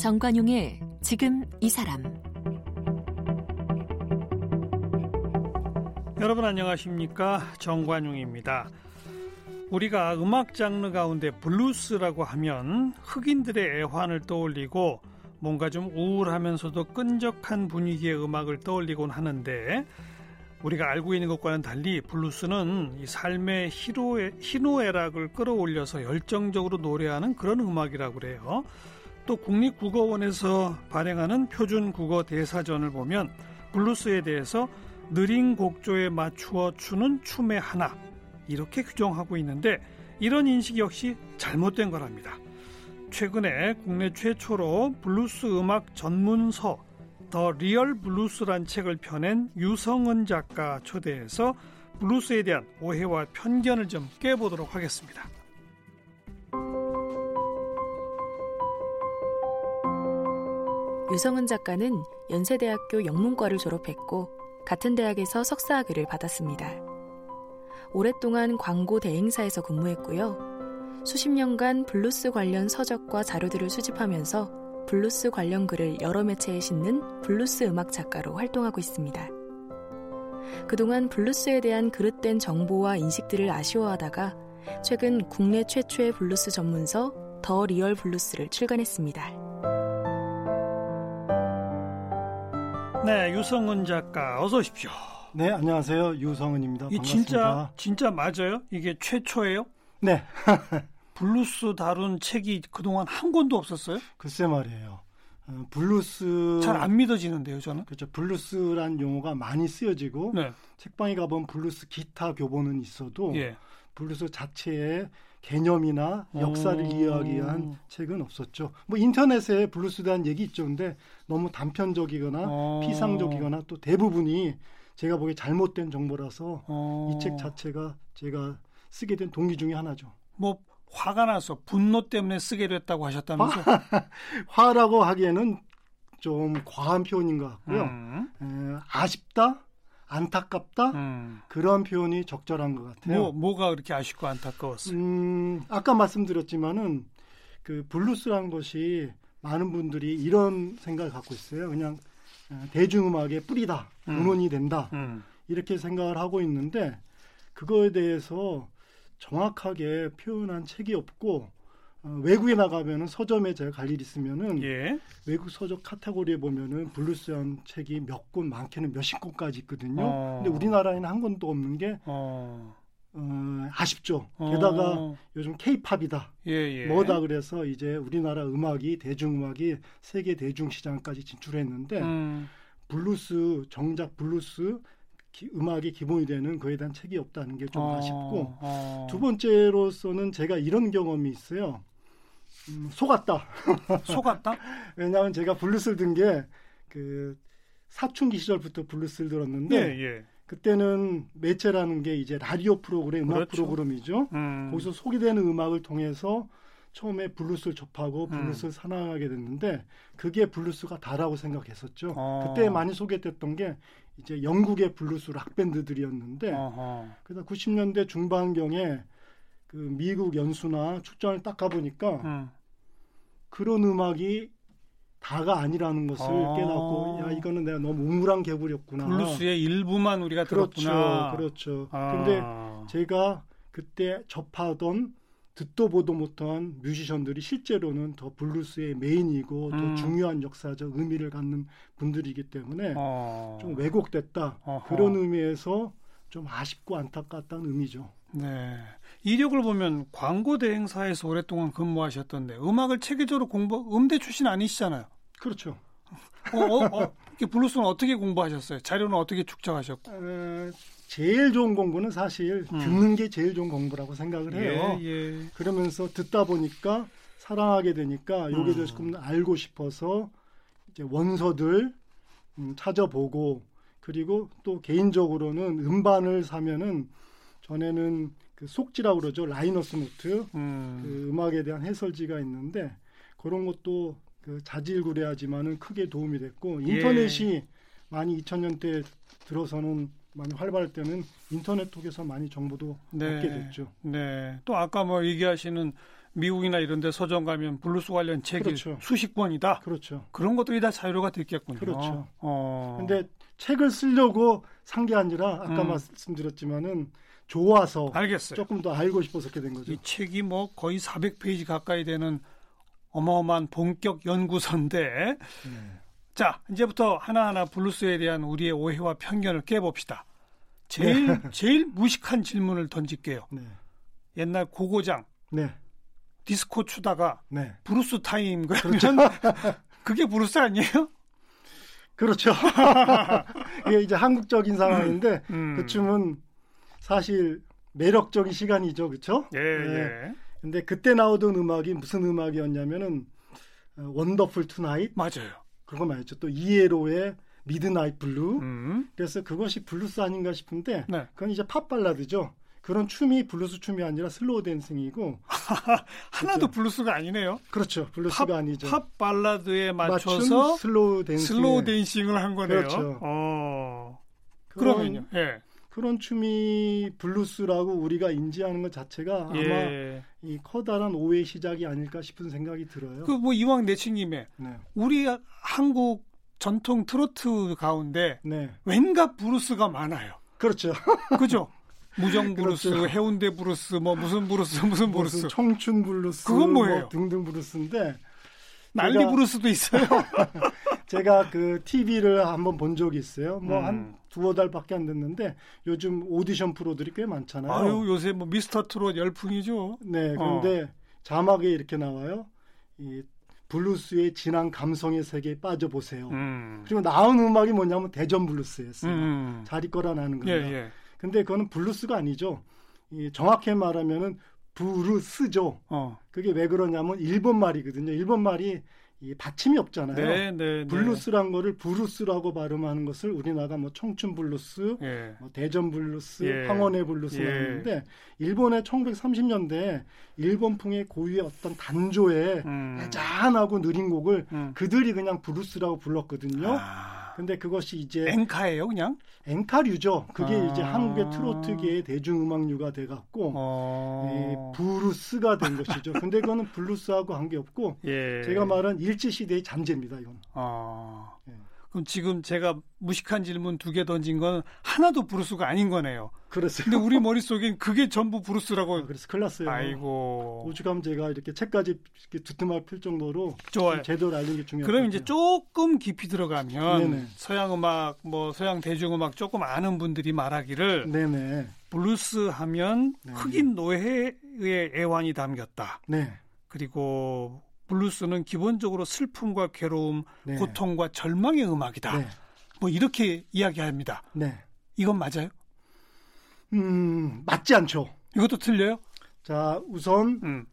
정관용의 지금 이 사람 여러분 안녕하십니까 정관용입니다. 우리가 음악 장르 가운데 블루스라고 하면 흑인들의 애환을 떠올리고 뭔가 좀 우울하면서도 끈적한 분위기의 음악을 떠올리곤 하는데 우리가 알고 있는 것과는 달리 블루스는 이 삶의 희로애, 희노애락을 끌어올려서 열정적으로 노래하는 그런 음악이라고 그래요. 또 국립국어원에서 발행하는 표준 국어 대사전을 보면 블루스에 대해서 느린 곡조에 맞추어 추는 춤의 하나 이렇게 규정하고 있는데 이런 인식 역시 잘못된 거랍니다. 최근에 국내 최초로 블루스 음악 전문서 더 리얼 블루스란 책을 펴낸 유성은 작가 초대해서 블루스에 대한 오해와 편견을 좀 깨보도록 하겠습니다. 유성은 작가는 연세대학교 영문과를 졸업했고 같은 대학에서 석사학위를 받았습니다. 오랫동안 광고 대행사에서 근무했고요. 수십 년간 블루스 관련 서적과 자료들을 수집하면서 블루스 관련 글을 여러 매체에 싣는 블루스 음악 작가로 활동하고 있습니다. 그동안 블루스에 대한 그릇된 정보와 인식들을 아쉬워하다가 최근 국내 최초의 블루스 전문서 더 리얼 블루스를 출간했습니다. 네, 유성은 작가 어서 오십시오. 네, 안녕하세요. 유성은입니다. 이 진짜 진짜 맞아요? 이게 최초예요? 네. 블루스 다룬 책이 그동안 한 권도 없었어요? 글쎄 말이에요. 어, 블루스 잘 안 믿어지는데요, 저는. 그렇죠. 블루스란 용어가 많이 쓰여지고 네. 책방에 가보면 블루스 기타 교본은 있어도 예. 블루스 자체의 개념이나 역사를 오. 이해하기 위한 책은 없었죠. 뭐 인터넷에 블루스에 대한 얘기 있죠. 근데 너무 단편적이거나 오. 피상적이거나 또 대부분이 제가 보기에 잘못된 정보라서 이 책 자체가 제가 쓰게 된 동기 중에 하나죠. 뭐 화가 나서 분노 때문에 쓰게 됐다고 하셨다면서? 화 라고 하기에는 좀 과한 표현인 것 같고요. 음. 에, 아쉽다? 안타깝다 음. 그런 표현이 적절한 것 같아요. 뭐 뭐가 그렇게 아쉽고 안타까웠어요? 음, 아까 말씀드렸지만은 그 블루스라는 것이 많은 분들이 이런 생각을 갖고 있어요. 그냥 어, 대중음악의 뿌리다, 음. 근원이 된다 음. 이렇게 생각을 하고 있는데 그거에 대해서 정확하게 표현한 책이 없고 어, 외국에 나가면은 서점에 제가 갈 일 있으면은 예. 외국 서적 카테고리에 보면은 블루스란 책이 몇 권 많게는 몇십 권까지 있거든요. 어. 근데 우리나라에는 한 권도 없는 게 어. 어, 아쉽죠. 어. 게다가 요즘 케이팝이다. 예, 예. 뭐다 그래서 이제 우리나라 음악이 대중음악이 세계 대중시장까지 진출했는데 음. 블루스 정작 블루스 기, 음악이 기본이 되는 그에 대한 책이 없다는 게좀 어, 아쉽고 어. 두 번째로서는 제가 이런 경험이 있어요. 음, 속았다. 속았다? 왜냐하면 제가 블루스를 들은 게 그 사춘기 시절부터 블루스를 들었는데 예, 예. 그때는 매체라는 게 이제 라디오 프로그램, 음악 그렇죠. 프로그램이죠. 음. 거기서 소개되는 음악을 통해서 처음에 블루스를 접하고 음. 블루스를 음. 사랑하게 됐는데 그게 블루스가 다라고 생각했었죠. 어. 그때 많이 소개됐던 게 이제 영국의 블루스 락 밴드들이었는데 그래서 90년대 중반경에 그 미국 연수나 출장을 딱 가보니까 음. 그런 음악이 다가 아니라는 것을 아~ 깨닫고 야 이거는 내가 너무 우물 안 개구리였구나. 블루스의 일부만 우리가 그렇죠, 들었구나. 그렇죠. 아~ 근데 제가 그때 접하던 듣도 보도 못한 뮤지션들이 실제로는 더 블루스의 메인이고 음. 더 중요한 역사적 의미를 갖는 분들이기 때문에 어. 좀 왜곡됐다 어허. 그런 의미에서 좀 아쉽고 안타깝다는 의미죠. 네. 이력을 보면 광고 대행사에서 오랫동안 근무하셨던데 음악을 체계적으로 공부 음대 출신 아니시잖아요. 그렇죠. 어, 어, 어, 블루스는 어떻게 공부하셨어요? 자료는 어떻게 축적하셨고? 에, 제일 좋은 공부는 사실 음. 듣는 게 제일 좋은 공부라고 생각을 해요. 예, 예. 그러면서 듣다 보니까 사랑하게 되니까 요게 음. 조금 알고 싶어서 이제 원서들 음, 찾아보고 그리고 또 개인적으로는 음반을 사면은 전에는 그 속지라고 그러죠. liner's note. 음. 그 음악에 대한 해설지가 있는데 그런 것도 그 자질구레하지만은 크게 도움이 됐고 예. 인터넷이 예. 많이 2000년대 들어서는 많이 활발할 때는 인터넷 통해서 많이 정보도 네. 얻게 됐죠. 네. 또 아까 뭐 얘기하시는 미국이나 이런 데 서점 가면 블루스 관련 책이 그렇죠. 수십 권이다. 그렇죠. 그런 것들이 다 자료가 됐겠군요. 그렇죠. 어. 근데 책을 쓰려고 산 게 아니라 아까 음. 말씀드렸지만은 좋아서 알겠어요. 조금 더 알고 싶어서 그렇게 된 거죠. 이 책이 뭐 거의 400페이지 가까이 되는 어마어마한 본격 연구서인데 네. 자 이제부터 하나하나 블루스에 대한 우리의 오해와 편견을 깨봅시다. 제일 네. 제일 무식한 질문을 던질게요. 네. 옛날 고고장 네. 디스코 추다가 네. 브루스 타임 그러면 그렇죠. 그게 브루스 아니에요? 그렇죠. 이게 이제 한국적인 상황인데 음. 그 춤은 사실 매력적인 시간이죠, 그렇죠? 예, 네. 예. 근데 그때 나오던 음악이 무슨 음악이었냐면은 Wonderful Tonight 맞아요. 그거 말이죠. 또 ELO의 Midnight Blue. 음. 그래서 그것이 블루스 아닌가 싶은데 네. 그건 이제 팝 발라드죠. 그런 춤이 블루스 춤이 아니라 slow dancing이고 하나도 그렇죠. 블루스가 아니네요. 그렇죠. 블루스가 팝, 아니죠. 팝 발라드에 맞춰서 slow dancing slow dancing을 한 거네요. 그렇죠. 어. 그러면요. 예. 그런 춤이 블루스라고 우리가 인지하는 것 자체가 예. 아마 이 커다란 오해의 시작이 아닐까 싶은 생각이 들어요. 그 뭐 이왕 내친김에 네. 우리 한국 전통 트로트 가운데 네. 뭔가 브루스가 많아요. 그렇죠. 그죠? 무정 브루스, 그렇죠. 해운대 브루스, 뭐 무슨 브루스, 무슨 브루스, 무슨 청춘 브루스, 그건 뭐예요? 뭐 등등 브루스인데 난리 브루스도 있어요. 제가 그 TV를 한번 본 적이 있어요. 뭐한 음. 두어 달밖에 안 됐는데 요즘 오디션 프로들이 꽤 많잖아요. 아유 요새 뭐 미스터 트롯 열풍이죠. 네, 그런데 어. 자막에 이렇게 나와요. 이 블루스의 진한 감성의 세계에 빠져보세요. 음. 그리고 나온 음악이 뭐냐면 대전 블루스였어요. 음. 잘 있거라 나는 거예요. 예, 예. 근데 그거는 블루스가 아니죠. 이 정확히 말하면은 부르스죠. 어. 그게 왜 그러냐면 일본 말이거든요. 일본 말이 이 받침이 없잖아요. 네, 네, 네. 블루스란 거를 부루스라고 발음하는 것을 우리나라 뭐 청춘 블루스, 예. 뭐 대전 블루스, 예. 황혼의 블루스가 예. 있는데 일본의 1930년대 일본풍의 고유의 어떤 단조의 음. 애잔하고 느린 곡을 음. 그들이 그냥 블루스라고 불렀거든요. 아. 근데 그것이 이제 엔카예요, 그냥? 엔카류죠. 그게 아~ 이제 한국의 트로트계의 대중음악류가 돼 갖고 어~ 브루스가 된 것이죠. 근데 그거는 블루스하고 관계없고 예. 제가 말한 일제 시대의 잔재입니다, 이건. 아. 예. 그럼 지금 제가 무식한 질문 두 개 던진 건 하나도 브루스가 아닌 거네요. 그렇죠. 근데 우리 머릿속엔 그게 전부 브루스라고. 아, 그래서 큰일 났어요. 아이고. 오죽하면 제가 이렇게 책까지 이렇게 두툼하게 필 정도로 좋아요. 제대로 알린 게 중요해요. 그럼 이제 조금 깊이 들어가면 네네. 서양 음악, 뭐 서양 대중음악 조금 아는 분들이 말하기를 네네. 블루스 하면 네. 흑인 노예의 애환이 담겼다. 네. 그리고 블루스는 기본적으로 슬픔과 괴로움, 네. 고통과 절망의 음악이다. 네. 뭐 이렇게 이야기합니다. 네. 이건 맞아요? 음, 맞지 않죠. 이것도 틀려요? 자, 우선 음.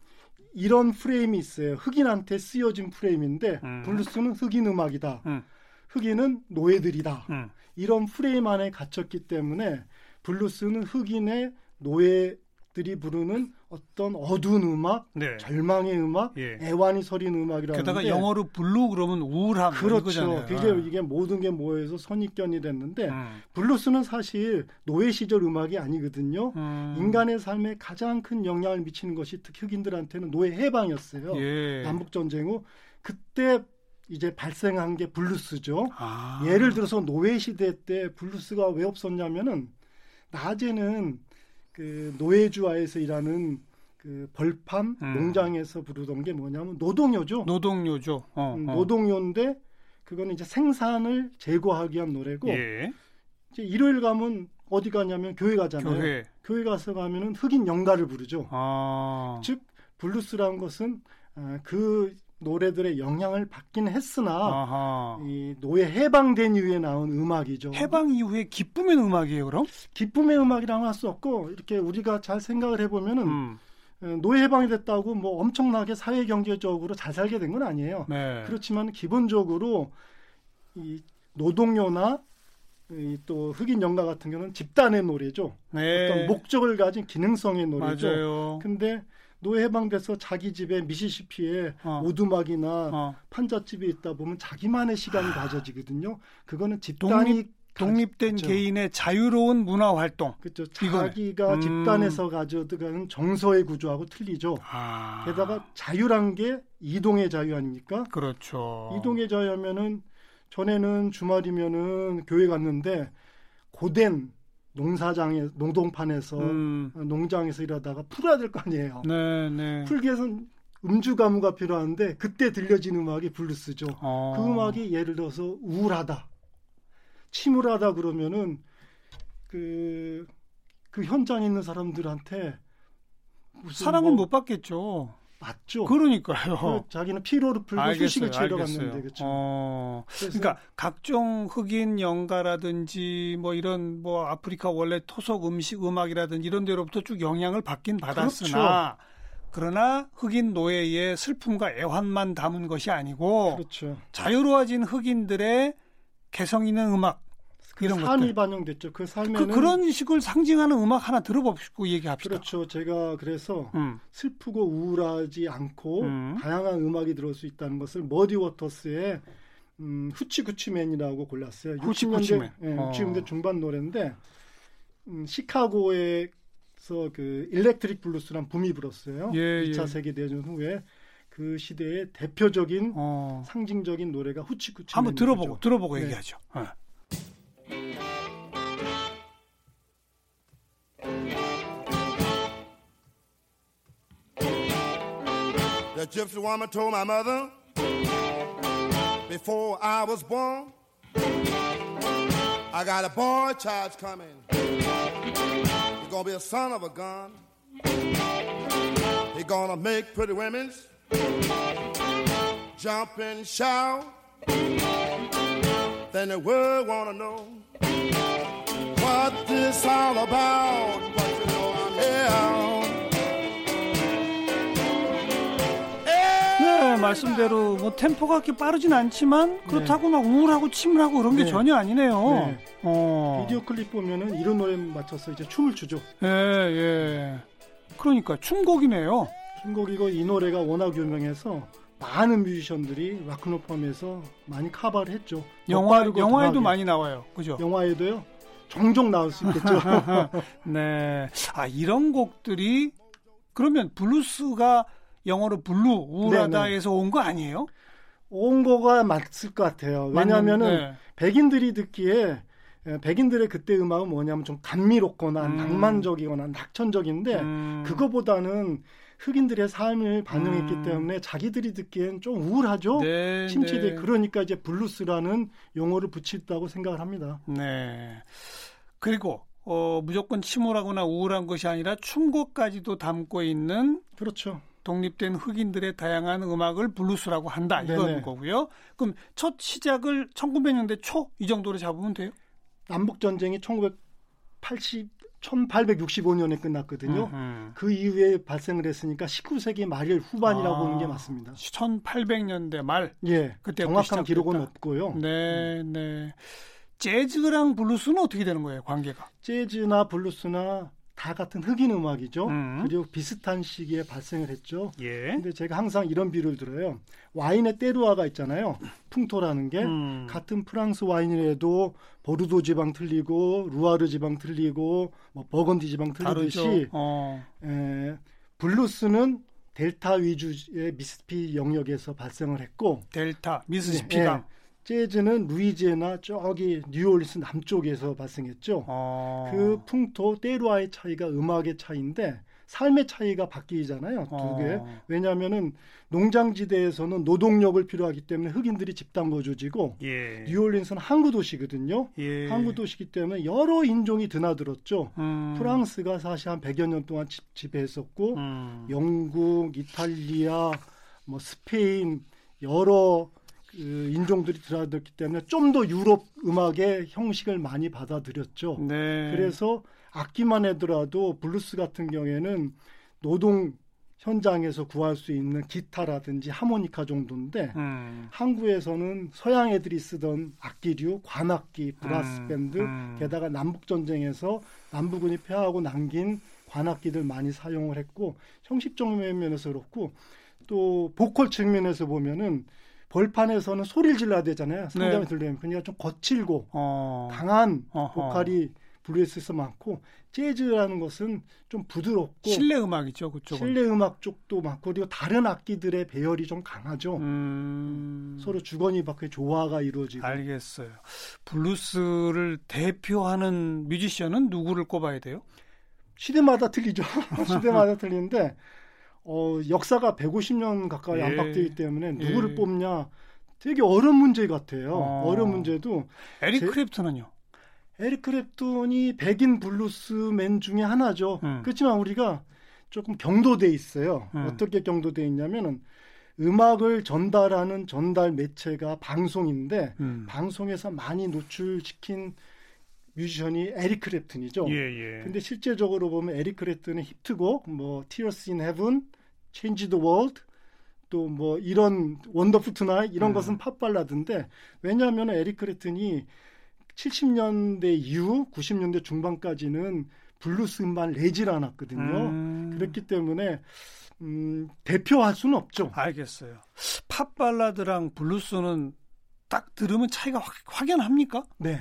이런 프레임이 있어요. 흑인한테 쓰여진 프레임인데 음. 블루스는 흑인 음악이다. 음. 흑인은 노예들이다. 음. 이런 프레임 안에 갇혔기 때문에 블루스는 흑인의 노예 들이 부르는 어떤 어두운 음악, 네. 절망의 음악, 예. 애환이 서린 음악이라는 게다가 영어로 blue 그러면 우울함 그렇죠. 그게 이게 모든 게 모여서 선입견이 됐는데 음. 블루스는 사실 노예 시절 음악이 아니거든요. 음. 인간의 삶에 가장 큰 영향을 미치는 것이 특히 흑인들한테는 노예 해방이었어요. 예. 남북 전쟁 후 그때 이제 발생한 게 블루스죠. 아. 예를 들어서 노예 시대 때 블루스가 왜 없었냐면은 낮에는 그 노예주 하에서 일하는 그 벌판 음. 농장에서 부르던 게 뭐냐면 노동요죠. 노동요죠. 어, 음, 어. 노동요인데 그거는 이제 생산을 제고하기 위한 노래고 예. 이제 일요일 가면 어디 가냐면 교회 가잖아요. 교회, 교회 가서 가면은 흑인 영가를 부르죠. 아. 즉 블루스라는 것은 아, 그 노래들의 영향을 받긴 했으나 아하. 이 노예 해방된 이후에 나온 음악이죠. 해방 이후에 기쁨의 음악이에요, 그럼? 기쁨의 음악이라고 할 수 없고 이렇게 우리가 잘 생각을 해보면은 음. 어, 노예 해방이 됐다고 뭐 엄청나게 사회 경제적으로 잘 살게 된 건 아니에요. 네. 그렇지만 기본적으로 이 노동요나 이 또 흑인 연가 같은 경우는 집단의 노래죠. 네. 어떤 목적을 가진 기능성의 노래죠. 맞아요. 근데 노예 해방돼서 자기 집에 미시시피에 어. 오두막이나 어. 판잣집이 있다 보면 자기만의 시간이 아. 가져지거든요. 그거는 집단이 독립... 독립된 그렇죠. 개인의 자유로운 문화 활동. 그렇죠. 자기가 음. 집단에서 가져가는 정서의 구조하고 틀리죠. 아. 게다가 자유란 게 이동의 자유 아닙니까? 그렇죠. 이동의 자유하면은 전에는 주말이면은 교회 갔는데 고된 농사장에 노동판에서 음. 농장에서 일하다가 풀어야 될 거 아니에요. 네, 네. 풀기 위해서는 음주 가무가 필요한데 그때 들려진 음악이 블루스죠. 어. 그 음악이 예를 들어서 우울하다, 침울하다 그러면은 그, 그 현장에 있는 사람들한테 사랑을 뭐, 못 받겠죠. 맞죠. 그러니까요. 그 자기는 피로를 풀고 알겠어요, 휴식을 취하러 갔는데 그렇죠. 어, 그러니까 각종 흑인 연가라든지 뭐 이런 뭐 아프리카 원래 토속 음식 음악이라든지 이런 데로부터 쭉 영향을 받긴 받았으나 그렇죠. 그러나 흑인 노예의 슬픔과 애환만 담은 것이 아니고 그렇죠. 자유로워진 흑인들의 개성 있는 음악 그 삶이 것들. 반영됐죠. 그 삶에는 그, 런 식을 상징하는 음악 하나 들어보시고 얘기합시다. 그렇죠. 제가 그래서 음. 슬프고 우울하지 않고 음. 다양한 음악이 들어올 수 있다는 것을 머디 워터스의 음, Hoochie Coochie Man이라고 골랐어요. Hoochie Coochie Man. 60년대, 예, 60년대 중반 노래인데 음, 시카고에서 그 electric blues란 붐이 불었어요. 예, 2차 예. 세계 대전 후에 그 시대의 대표적인 어. 상징적인 노래가 Hoochie Coochie Man. 한번 들어보고 들어보고 네. 얘기하죠. 네. Gypsy woman told my mother before I was born, I got a boy child coming. He's gonna be a son of a gun. He's gonna make pretty women jump and shout. Then the world wanna know what this all about. But you know I'm here. 말씀대로 뭐 템포가 그렇게 빠르진 않지만 그렇다고 네. 막 우울하고 침울하고 그런 게 네. 전혀 아니네요. 네. 어. 비디오 클립 보면은 이런 노래 맞춰서 이제 춤을 추죠. 예, 예. 그러니까 춤곡이네요. 춤곡이고 이 노래가 워낙 유명해서 많은 뮤지션들이 락큰롤 포함해서 많이 카바를 했죠. 영화 영화에도 많이 나와요. 그죠? 영화에도요. 종종 나올 수 있겠죠. 네. 아 이런 곡들이 그러면 블루스가 영어로 blue 우울하다에서 온 거 아니에요? 온 거가 맞을 것 같아요. 왜냐하면은 네. 백인들이 듣기에 예, 백인들의 그때 음악은 뭐냐면 좀 감미롭거나 음. 낭만적이거나 낙천적인데 음. 그거보다는 흑인들의 삶을 반영했기 음. 때문에 자기들이 듣기엔 좀 우울하죠. 네, 침체돼 네. 그러니까 이제 블루스라는 용어를 붙였다고 생각을 합니다. 네. 그리고 어, 무조건 침울하거나 우울한 것이 아니라 춤곡까지도 담고 있는 그렇죠. 독립된 흑인들의 다양한 음악을 블루스라고 한다 이건 네네. 거고요. 그럼 첫 시작을 1900년대 초 이 정도로 잡으면 돼요? 남북 전쟁이 1980 1865년에 끝났거든요. 음흠. 그 이후에 발생을 했으니까 19세기 말 후반이라고 아, 보는 게 맞습니다. 1800년대 말. 예. 그때 정확한 시작됐다. 기록은 없고요. 네, 네. 재즈랑 블루스는 어떻게 되는 거예요, 관계가? 재즈나 블루스나 다 같은 흑인 음악이죠. 음. 그리고 비슷한 시기에 발생을 했죠. 예. 근데 제가 항상 이런 비유를 들어요. 와인의 terroir가 있잖아요. 풍토라는 게 음. 같은 프랑스 와인이라도 보르도 지방 틀리고 루아르 지방 틀리고 뭐 버건디 지방 틀리듯이 어. 에, 블루스는 델타 위주의 미시시피 영역에서 발생을 했고 델타 미스시피강 네, 네. 재즈는 루이지애나 저기 뉴올리스 남쪽에서 발생했죠. 어. 그 풍토 때루아의 차이가 음악의 차이인데 삶의 차이가 바뀌잖아요. 두 개. 어. 왜냐하면은 농장지대에서는 노동력을 필요하기 때문에 흑인들이 집단 거주지고 예. 뉴올린스는 항구 도시거든요. 예. 항구 도시기 때문에 여러 인종이 드나들었죠. 음. 프랑스가 사실 한 100여 년 동안 지, 지배했었고 음. 영국, 이탈리아, 뭐 스페인 여러 그 인종들이 드나들었기 때문에 좀 더 유럽 음악의 형식을 많이 받아들였죠. 네. 그래서 악기만 해더라도 블루스 같은 경우에는 노동 현장에서 구할 수 있는 기타라든지 하모니카 정도인데 음. 한국에서는 서양 애들이 쓰던 악기류, 관악기, 브라스 음. 밴드, 음. 게다가 남북 전쟁에서 남부군이 패하고 남긴 관악기들 많이 사용을 했고 형식적 면에서 그렇고 또 보컬 측면에서 보면은 벌판에서는 소리를 질러야 되잖아요. 상점이 네. 들려면 그러니까 좀 거칠고 어. 강한 어허. 보컬이 블루스에서 많고 재즈라는 것은 좀 부드럽고 실내 음악이죠, 그쪽 실내 음악 쪽도 많고 그리고 다른 악기들의 배열이 좀 강하죠. 음... 서로 주거니 받거니 조화가 이루어지고. 알겠어요. 블루스를 대표하는 뮤지션은 누구를 꼽아야 돼요? 시대마다 틀리죠. 시대마다 틀리는데 어, 역사가 150년 가까이 예. 안팎되기 때문에 누구를 예. 뽑냐 되게 어려운 문제 같아요. 어. 려운 문제도 에릭 제, 크랩튼은요? 에릭 크랩톤이 백인 블루스맨 중에 하나죠. 음. 그렇지만 우리가 조금 경도돼 있어요. 음. 어떻게 경도돼 있냐면은 음악을 전달하는 전달 매체가 방송인데 음. 방송에서 많이 노출시킨 뮤지션이 에릭 크랩튼이죠. 예, 예. 근데 실제적으로 보면 에릭 크랩튼의 히트곡 뭐 Tears in Heaven, Change the World 또 뭐 이런 Wonderful Tonight 이런 음. 것은 팝 발라드인데 왜냐하면 에릭 크랩튼이 70년대 이후 90년대 중반까지는 블루스 음반 내질 않았거든요. 음. 그렇기 때문에 음, 대표할 수는 없죠. 알겠어요. 팝 발라드랑 블루스는 딱 들으면 차이가 확, 확연합니까? 네.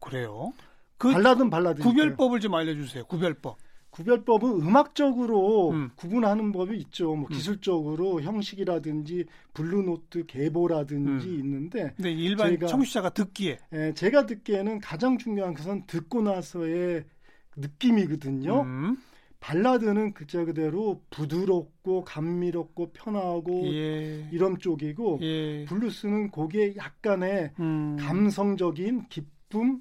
그래요? 그 발라드는 발라드. 구별법을 좀 알려주세요. 구별법. 구별법은 음악적으로 음. 구분하는 법이 있죠. 뭐 음. 기술적으로 형식이라든지 블루노트 계보라든지 음. 있는데 근데 일반 제가, 청취자가 듣기에 예, 제가 듣기에는 가장 중요한 것은 듣고 나서의 느낌이거든요. 음. 발라드는 그저 그대로 부드럽고 감미롭고 편하고 예. 이런 쪽이고 예. 블루스는 곡에 약간의 음. 감성적인 기쁨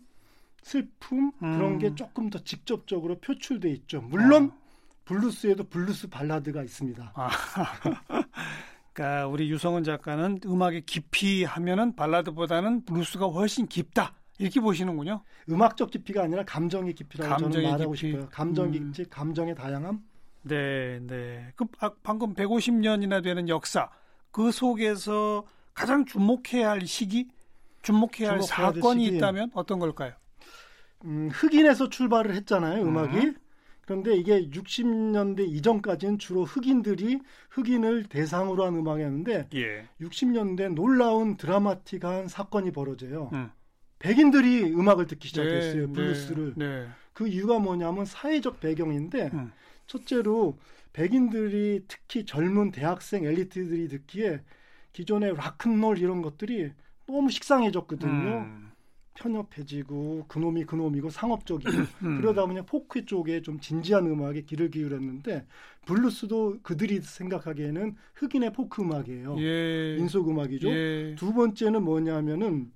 슬픔 그런 음. 게 조금 더 직접적으로 표출돼 있죠. 물론 어. 블루스에도 블루스 발라드가 있습니다. 아. 그러니까 우리 유성은 작가는 음악의 깊이 하면은 발라드보다는 블루스가 훨씬 깊다. 이렇게 보시는군요. 음악적 깊이가 아니라 감정의 깊이라고 감정의 저는 말하고 깊이. 싶어요. 감정의 음. 깊이, 감정의 다양함. 네, 네. 그 아, 방금 150년이나 되는 역사 그 속에서 가장 주목해야 할 시기, 주목해야 할 사건이 시기. 있다면 어떤 걸까요? 음, 흑인에서 출발을 했잖아요, 음악이. 음. 그런데 이게 60년대 이전까지는 주로 흑인들이 흑인을 대상으로 한 음악이었는데 예. 60년대 놀라운 드라마틱한 사건이 벌어져요. 음. 백인들이 음악을 듣기 시작했어요, 네, 블루스를. 네, 네. 그 이유가 뭐냐면 사회적 배경인데 음. 첫째로 백인들이 특히 젊은 대학생 엘리트들이 듣기에 기존의 락큰롤 이런 것들이 너무 식상해졌거든요. 음. 편협해지고 그놈이 그놈이고 상업적이고 음. 그러다 보니 포크 쪽에 좀 진지한 음악에 귀를 기울였는데 블루스도 그들이 생각하기에는 흑인의 포크 음악이에요. 예. 민속 음악이죠. 예. 두 번째는 뭐냐면은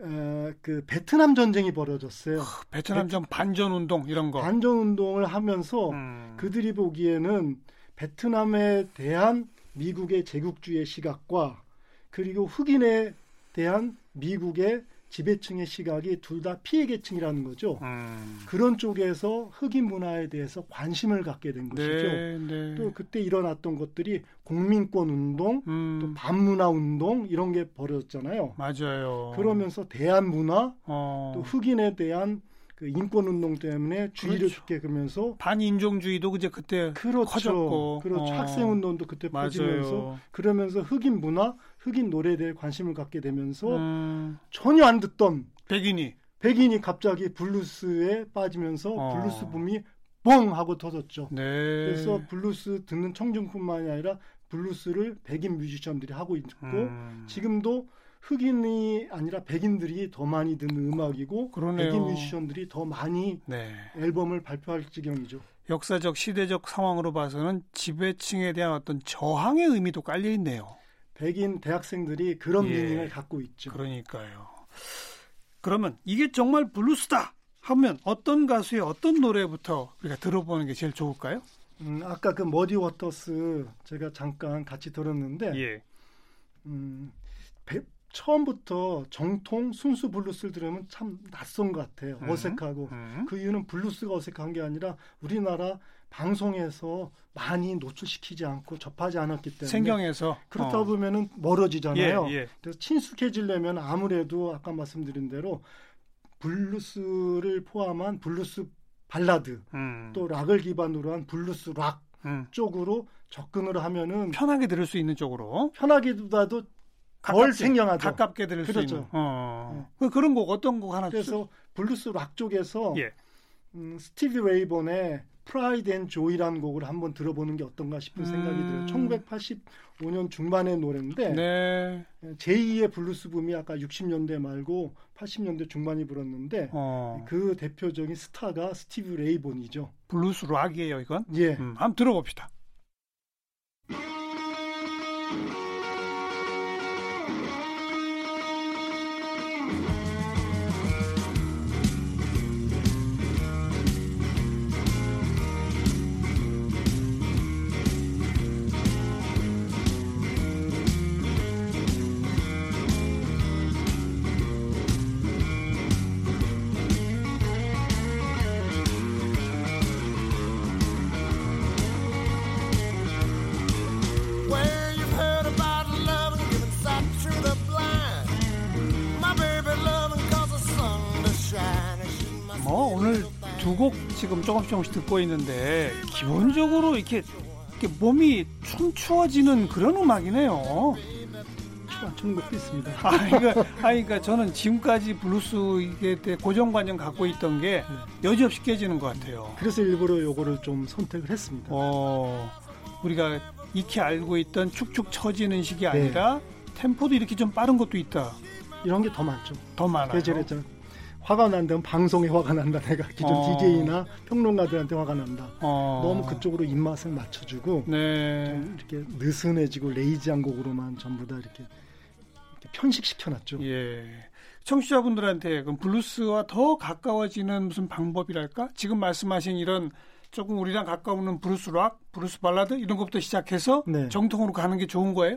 에, 그 베트남 전쟁이 벌어졌어요. 베트남 전 반전 운동 이런 거. 반전 운동을 하면서 음. 그들이 보기에는 베트남에 대한 미국의 제국주의 시각과 그리고 흑인에 대한 미국의 지배층의 시각이 둘 다 피해 계층이라는 거죠. 음. 그런 쪽에서 흑인 문화에 대해서 관심을 갖게 된 것이죠. 네, 네. 또 그때 일어났던 것들이 공민권 운동, 음. 또 반문화 운동 이런 게 벌어졌잖아요. 맞아요. 그러면서 대안 문화, 어. 또 흑인에 대한 그 인권 운동 때문에 주의를 그렇죠. 게 그러면서 반인종주의도 이제 그때 그렇죠. 커졌고 그렇죠. 어. 학생 운동도 그때 퍼지면서 그러면서 흑인 문화, 흑인 노래에 대해 관심을 갖게 되면서 음. 전혀 안 듣던 백인이 백인이 갑자기 블루스에 빠지면서 어. 블루스 붐이 뻥 하고 터졌죠. 네. 그래서 블루스 듣는 청중뿐만이 아니라 블루스를 백인 뮤지션들이 하고 있고 음. 지금도 흑인이 아니라 백인들이 더 많이 듣는 음악이고 그러네요. 백인 뮤지션들이 더 많이 네. 앨범을 발표할 지경이죠. 역사적 시대적 상황으로 봐서는 지배층에 대한 어떤 저항의 의미도 깔려 있네요. 백인 대학생들이 그런 예. meaning을 갖고 있죠. 그러니까요. 그러면 이게 정말 블루스다 하면 어떤 가수의 어떤 노래부터 우리가 들어보는 게 제일 좋을까요? 음, 아까 그 머디 워터스 제가 잠깐 같이 들었는데 예. 음, 처음부터 정통 순수 블루스를 들으면 참 낯선 것 같아요. 음. 어색하고. 음. 그 이유는 블루스가 어색한 게 아니라 우리나라 방송에서 많이 노출시키지 않고 접하지 않았기 때문에 생경해서 그렇다 어. 보면은 멀어지잖아요. 예, 예. 그래서 친숙해지려면 아무래도 아까 말씀드린 대로 블루스를 포함한 블루스 발라드 음. 또 락을 기반으로 한 블루스 락 음. 쪽으로 접근을 하면은 편하게 들을 수 있는 쪽으로 편하게보다도 덜 생경하죠. 가깝게 들을 그렇죠. 수 있는. 어. 네. 그런 곡 어떤 곡 하나 그래서 블루스 락 쪽에서 예. 음, 스티비 레이본의 Pride and Joy라는 곡을 한번 들어보는 게 어떤가 싶은 생각이 들어요. 1985년 중반의 노래인데 네. 제2의 블루스 붐이 아까 60년대 말고 80년대 중반에 불었는데 어. 그 대표적인 스타가 스티브 레이본이죠. 블루스 락이에요, 이건? 예. 음, 한번 들어봅시다. 지금 조금씩 조금씩 듣고 있는데 기본적으로 이렇게, 이렇게 몸이 춤추어지는 그런 음악이네요. 추는 것도 있습니다. 아, 그러니까, 아, 그러니까 저는 지금까지 블루스 이게 고정관념 갖고 있던 게 네. 여지없이 깨지는 것 같아요. 그래서 일부러 요거를 좀 선택을 했습니다. 어, 우리가 익히 알고 있던 축축 처지는 식이 네. 아니라 템포도 이렇게 좀 빠른 것도 있다. 이런 게 더 많죠. 더 많아요. 계절에 화가 난다면 방송에 화가 난다. 내가 기존 어. DJ나 평론가들한테 화가 난다. 어. 너무 그쪽으로 입맛을 맞춰주고 네. 이렇게 느슨해지고 lazy한 곡으로만 전부 다 이렇게, 이렇게 편식시켜놨죠. 예. 청취자분들한테 그럼 블루스와 더 가까워지는 무슨 방법이랄까? 지금 말씀하신 이런 조금 우리랑 가까우는 블루스 락, 블루스 발라드 이런 것부터 시작해서 네. 정통으로 가는 게 좋은 거예요?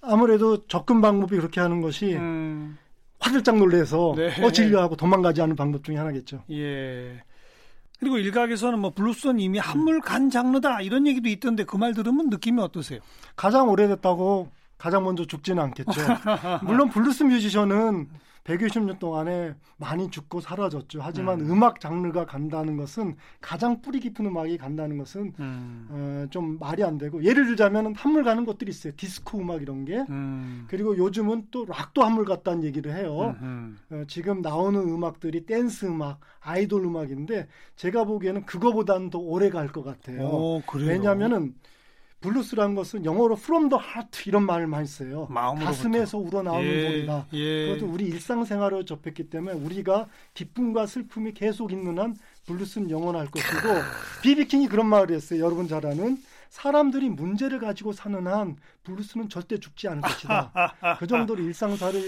아무래도 접근 방법이 그렇게 하는 것이 음. 화들짝 놀래서 네. 어 진료하고 도망가지 않은 방법 중에 하나겠죠. 예. 그리고 일각에서는 뭐 블루스는 이미 한물 간 장르다 이런 얘기도 있던데 그 말 들으면 느낌이 어떠세요? 가장 오래됐다고 가장 먼저 죽지는 않겠죠. 물론 블루스 뮤지션은 120년 동안에 많이 죽고 사라졌죠. 하지만 음. 악 장르가 간다는 것은 가장 뿌리 깊은 음악이 간다는 것은 음. 어, 좀 말이 안 되고 예를 들자면 한물 가는 것들이 있어요. 디스코 음악 이런 게 음. 그리고 요즘은 또 락도 한물 갔다는 얘기를 해요. 어, 지금 나오는 음악들이 댄스 음악, 아이돌 음악인데 제가 보기에는 그거보다는 더 오래 갈 것 같아요. 오, 왜냐하면은 블루스라는 것은 영어로 from the heart 이런 말을 많이 써요. 마음으로부터. 가슴에서 우러나오는 예, 소리다. 예. 그것도 우리 일상생활을 접했기 때문에 우리가 기쁨과 슬픔이 계속 있는 한 블루스는 영원할 것이고 비비킹이 그런 말을 했어요. 여러분 잘 아는 사람들이 문제를 가지고 사는 한 블루스는 절대 죽지 않을 것이다. 그 정도로 일상사를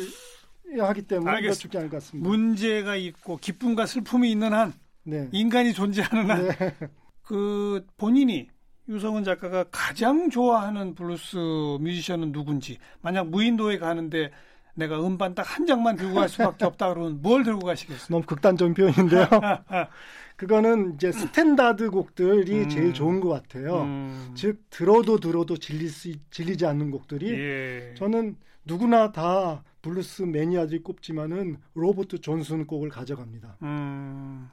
하기 때문에 알겠습니다. 죽지 않을 것 같습니다. 문제가 있고 기쁨과 슬픔이 있는 한 네. 인간이 존재하는 한 그 본인이 유성은 작가가 가장 좋아하는 블루스 뮤지션은 누군지 만약 무인도에 가는데 내가 음반 딱 한 장만 들고 갈 수밖에 없다 그러면 뭘 들고 가시겠어요? 너무 극단적인 표현인데요. 그거는 이제 스탠다드 곡들이 음. 제일 좋은 것 같아요. 음. 즉 들어도 들어도 질리 수, 질리지 않는 곡들이 예. 저는 누구나 다 블루스 매니아들이 꼽지만은 로버트 존슨 곡을 가져갑니다. 음.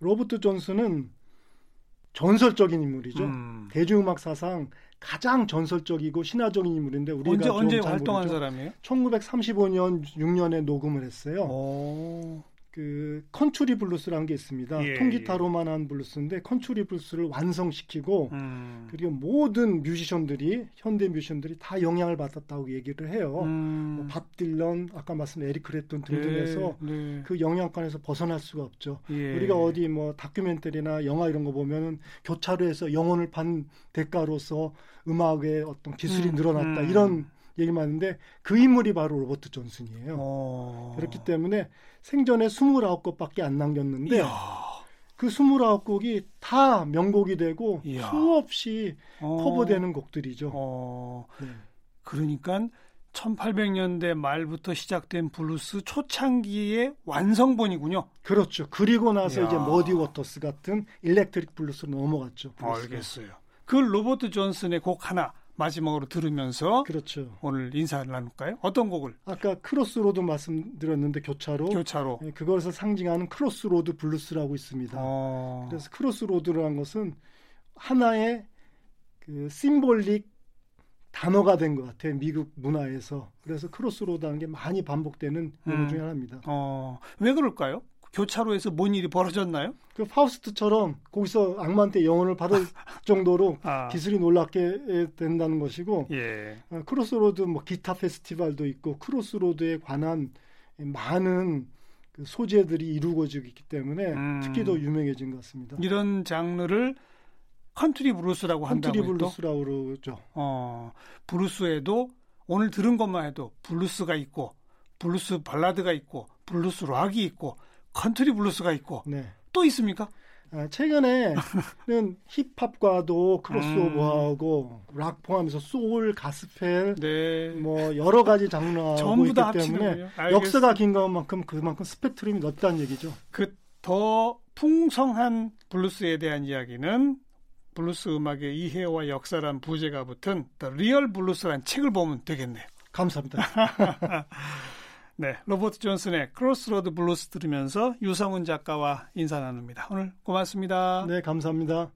로버트 존슨은 전설적인 인물이죠. 음. 대중음악 사상 가장 전설적이고 신화적인 인물인데 우리가 언제 언제 활동한 모르죠. 사람이에요? 1935년 6년에 녹음을 했어요. 오. 그 컨츄리 블루스라는 게 있습니다. 예, 통기타로만 한 블루스인데 컨츄리 블루스를 완성시키고 음. 그리고 모든 뮤지션들이 현대 뮤지션들이 다 영향을 받았다고 얘기를 해요. 음. 뭐 밥 딜런 아까 말씀 에릭 클랩튼 등등해서 네, 네. 그 영향권에서 벗어날 수가 없죠. 예. 우리가 어디 뭐 다큐멘터리나 영화 이런 거 보면은 교차로에서 영혼을 판 대가로서 음악의 어떤 기술이 음. 늘어났다 음. 이런 얘기만 하는데 그 인물이 바로 로버트 존슨이에요. 오. 어. 그렇기 때문에 생전에 29곡밖에 안 남겼는데 이야. 그 29곡이 다 명곡이 되고 이야. 수없이 어. 커버되는 곡들이죠. 어. 네. 그러니까 1800년대 말부터 시작된 블루스 초창기의 완성본이군요. 그렇죠. 그리고 나서 이야. 이제 머디 워터스 같은 electric 블루스로 넘어갔죠. 블루스가. 알겠어요. 그 로버트 존슨의 곡 하나 마지막으로 들으면서 그렇죠. 오늘 인사를 나눌까요? 어떤 곡을? 아까 crossroad 말씀드렸는데 교차로. 교차로. 네, 그것을 상징하는 crossroad 블루스라고 있습니다. 어... 그래서 crossroad라는 것은 하나의 그 symbolic 단어가 된 것 같아요. 미국 문화에서. 그래서 crossroad하는 게 많이 반복되는 용어 음. 중에 하나입니다. 어, 왜 그럴까요? 교차로에서 뭔 일이 벌어졌나요? 그 파우스트처럼 거기서 악마한테 영혼을 받을 정도로 아. 기술이 놀랍게 된다는 것이고 예. 어, crossroad 뭐 기타 페스티벌도 있고 crossroad에 관한 많은 그 소재들이 이루어지고 있기 때문에 음. 특히 더 유명해진 것 같습니다. 이런 장르를 컨트리 블루스라고 한다고 컨트리 블루스라고 그러죠. 어, 블루스에도 오늘 들은 것만 해도 블루스가 있고 블루스 발라드가 있고 블루스 락이 있고 컨트리 블루스가 있고 네. 또 있습니까? 아, 최근에는 힙합과도 크로스오버하고 음. 락 포함해서 소울, 가스펠, 네. 뭐 여러 가지 장르하고 있기 때문에 역사가 긴 것만큼 그만큼 스펙트럼이 넓다는 얘기죠. 그 더 풍성한 블루스에 대한 이야기는 블루스 음악의 이해와 역사란 부제가 붙은 The Real Blues란 책을 보면 되겠네요. 감사합니다. 네, 로버트 존슨의 crossroad 블루스 들으면서 유성훈 작가와 인사 나눕니다. 오늘 고맙습니다. 네, 감사합니다.